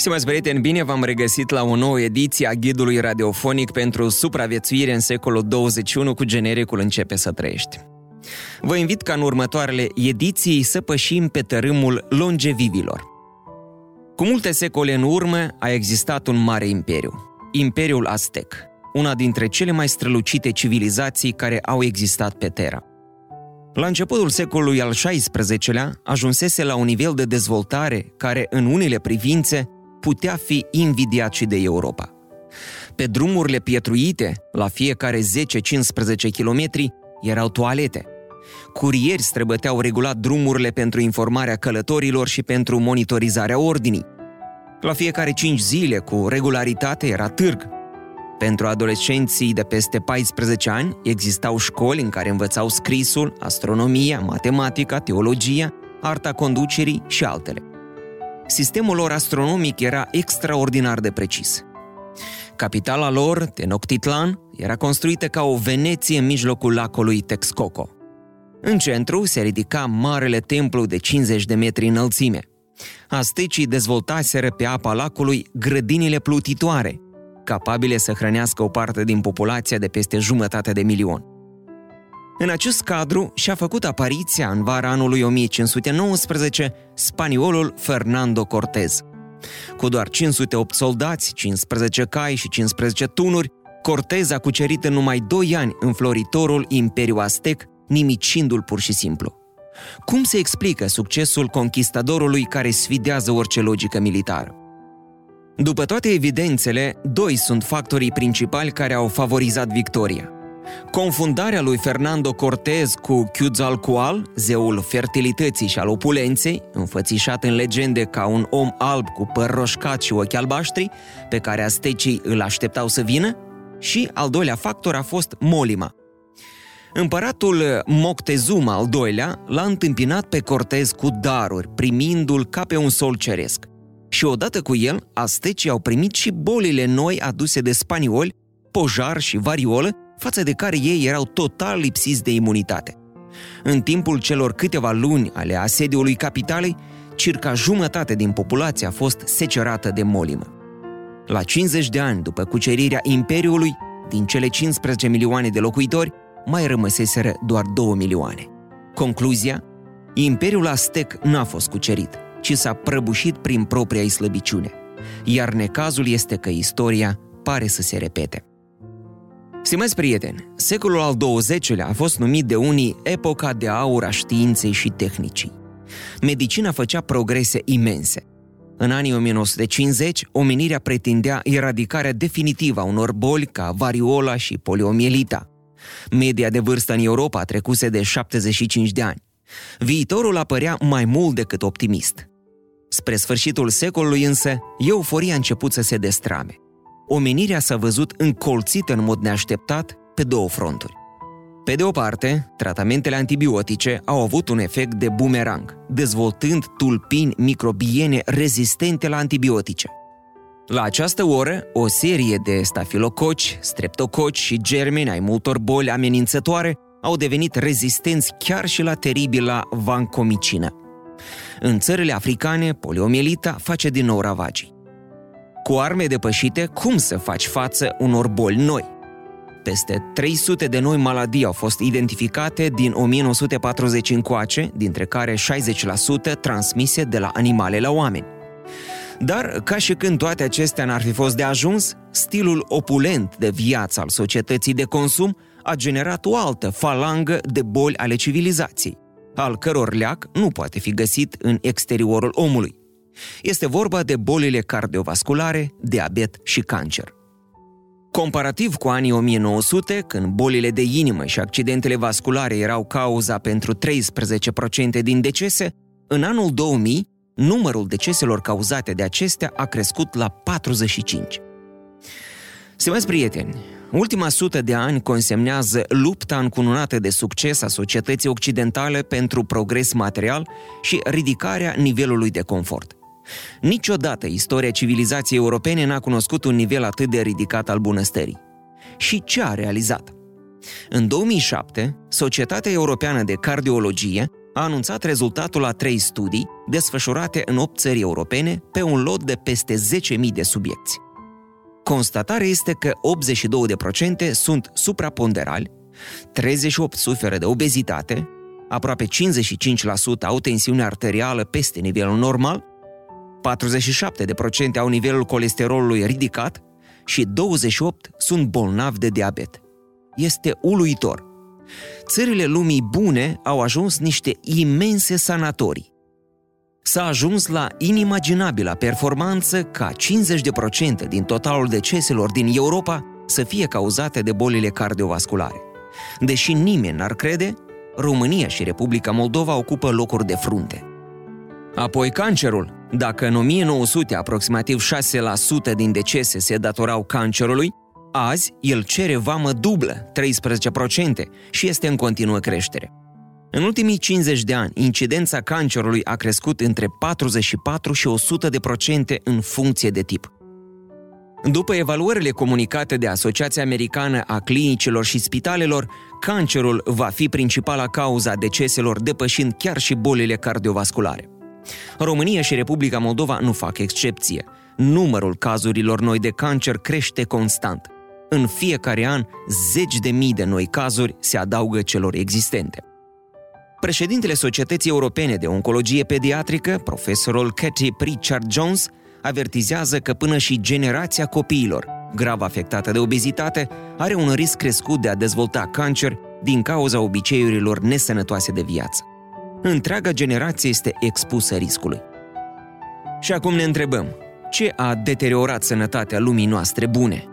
Stimați prieteni, bine v-am regăsit la o nouă ediție a ghidului radiofonic pentru supraviețuire în secolul 21 cu genericul Începe să trăiești. Vă invit ca în următoarele ediții să pășim pe tărâmul longevivilor. Cu multe secole în urmă a existat un mare imperiu, Imperiul Aztec, una dintre cele mai strălucite civilizații care au existat pe Terra. La începutul secolului al XVI-lea ajunsese la un nivel de dezvoltare care, în unele privințe, putea fi invidiat și de Europa. Pe drumurile pietruite, la fiecare 10-15 km, erau toalete. Curieri străbăteau regulat drumurile pentru informarea călătorilor și pentru monitorizarea ordinii. La fiecare 5 zile, cu regularitate, era târg. Pentru adolescenții de peste 14 ani, existau școli în care învățau scrisul, astronomia, matematica, teologia, arta conducerii și altele. Sistemul lor astronomic era extraordinar de precis. Capitala lor, Tenochtitlan, era construită ca o Veneție în mijlocul lacului Texcoco. În centru se ridica marele templu de 50 de metri înălțime. Astecii dezvoltaseră pe apa lacului grădinile plutitoare, capabile să hrănească o parte din populația de peste jumătate de milion. În acest cadru și-a făcut apariția în vara anului 1519 spaniolul Fernando Cortez. Cu doar 508 soldați, 15 cai și 15 tunuri, Cortez a cucerit în numai 2 ani înfloritorul Imperiu Aztec, nimicindu-l pur și simplu. Cum se explică succesul conquistadorului care sfidează orice logică militară? După toate evidențele, doi sunt factorii principali care au favorizat victoria – Confundarea lui Fernando Cortez cu Quetzalcoatl, zeul fertilității și al opulenței, înfățișat în legende ca un om alb cu păr roșcat și ochi albaștri, pe care astecii îl așteptau să vină, și al doilea factor a fost Molima. Împăratul Moctezuma al doilea l-a întâmpinat pe Cortez cu daruri, primindu-l ca pe un sol ceresc. Și odată cu el, astecii au primit și bolile noi aduse de spanioli, pojar și variolă, față de care ei erau total lipsiți de imunitate. În timpul celor câteva luni ale asediului capitalei, circa jumătate din populație a fost secerată de molimă. La 50 de ani după cucerirea Imperiului, din cele 15 milioane de locuitori, mai rămăseseră doar 2 milioane. Concluzia? Imperiul Aztec n-a fost cucerit, ci s-a prăbușit prin propria slăbiciune. Iar necazul este că istoria pare să se repete. Stimați prieteni, secolul al XX-lea a fost numit de unii epoca de aur a științei și tehnicii. Medicina făcea progrese imense. În anii 1950, omenirea pretindea eradicarea definitivă a unor boli ca variola și poliomielita. Media de vârstă în Europa trecuse de 75 de ani. Viitorul apărea mai mult decât optimist. Spre sfârșitul secolului însă, euforia a început să se destrame – omenirea s-a văzut încolțită în mod neașteptat pe două fronturi. Pe de o parte, tratamentele antibiotice au avut un efect de bumerang, dezvoltând tulpini microbiene rezistente la antibiotice. La această oră, o serie de stafilococi, streptococi și germeni ai multor boli amenințătoare au devenit rezistenți chiar și la teribila vancomicină. În țările africane, poliomielita face din nou ravagii. Cu arme depășite, cum să faci față unor boli noi? Peste 300 de noi maladii au fost identificate din 1940 încoace, dintre care 60% transmise de la animale la oameni. Dar, ca și când toate acestea n-ar fi fost de ajuns, stilul opulent de viață al societății de consum a generat o altă falangă de boli ale civilizației, al căror leac nu poate fi găsit în exteriorul omului. Este vorba de bolile cardiovasculare, diabet și cancer. Comparativ cu anii 1900, când bolile de inimă și accidentele vasculare erau cauza pentru 13% din decese, în anul 2000, numărul deceselor cauzate de acestea a crescut la 45. Stimați prieteni, ultima sută de ani consemnează lupta încununată de succes a societății occidentale pentru progres material și ridicarea nivelului de confort. Niciodată istoria civilizației europene n-a cunoscut un nivel atât de ridicat al bunăstării. Și ce a realizat? În 2007, Societatea Europeană de Cardiologie a anunțat rezultatul a trei studii desfășurate în 8 țări europene pe un lot de peste 10.000 de subiecti. Constatarea este că 82% sunt supraponderali, 38% suferă de obezitate, aproape 55% au tensiune arterială peste nivelul normal, 47% au nivelul colesterolului ridicat și 28% sunt bolnavi de diabet. Este uluitor. Țările lumii bune au ajuns niște imense sanatorii s-a ajuns la inimaginabilă performanță ca 50% din totalul deceselor din Europa să fie cauzate de bolile cardiovasculare. Deși nimeni n-ar crede, România și Republica Moldova ocupă locuri de frunte. Apoi cancerul. Dacă în 1900 aproximativ 6% din decese se datorau cancerului, azi el cere vamă dublă, 13%, și este în continuă creștere. În ultimii 50 de ani, incidența cancerului a crescut între 44 și 100 de procente în funcție de tip. După evaluările comunicate de Asociația Americană a Clinicilor și Spitalelor, cancerul va fi principala cauza deceselor, depășind chiar și bolile cardiovasculare. România și Republica Moldova nu fac excepție. Numărul cazurilor noi de cancer crește constant. În fiecare an, zeci de mii de noi cazuri se adaugă celor existente. Președintele Societății Europene de Oncologie Pediatrică, profesorul Cathy Pritchard Jones, avertizează că până și generația copiilor, grav afectată de obezitate, are un risc crescut de a dezvolta cancer din cauza obiceiurilor nesănătoase de viață. Întreaga generație este expusă riscului. Și acum ne întrebăm, ce a deteriorat sănătatea lumii noastre bune?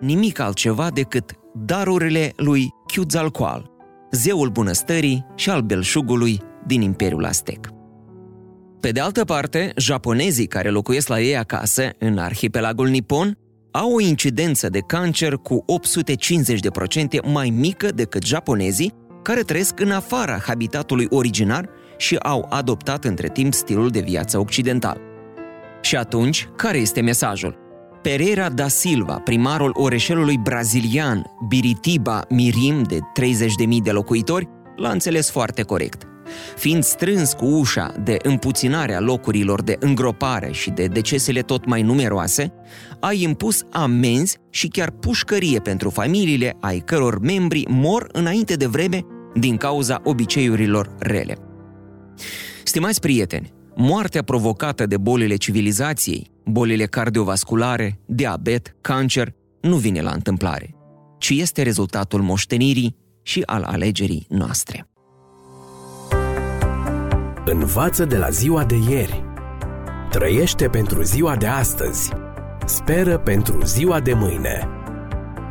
Nimic altceva decât darurile lui Quetzalcoatl, zeul bunăstării și al belșugului din Imperiul Aztec. Pe de altă parte, japonezii care locuiesc la ei acasă, în arhipelagul Nippon, au o incidență de cancer cu 850% mai mică decât japonezii care trăiesc în afara habitatului originar și au adoptat între timp stilul de viață occidental. Și atunci, care este mesajul? Pereira da Silva, primarul orășelului brazilian Biritiba Mirim de 30.000 de locuitori, l-a înțeles foarte corect. Fiind strâns cu ușa de împuținarea locurilor de îngropare și de decesele tot mai numeroase, a impus amenzi și chiar pușcărie pentru familiile ai căror membri mor înainte de vreme din cauza obiceiurilor rele. Stimați prieteni, moartea provocată de bolile civilizației, bolile cardiovasculare, diabet, cancer, nu vine la întâmplare, ci este rezultatul moștenirii și al alegerii noastre. Învață de la ziua de ieri. Trăiește pentru ziua de astăzi. Speră pentru ziua de mâine.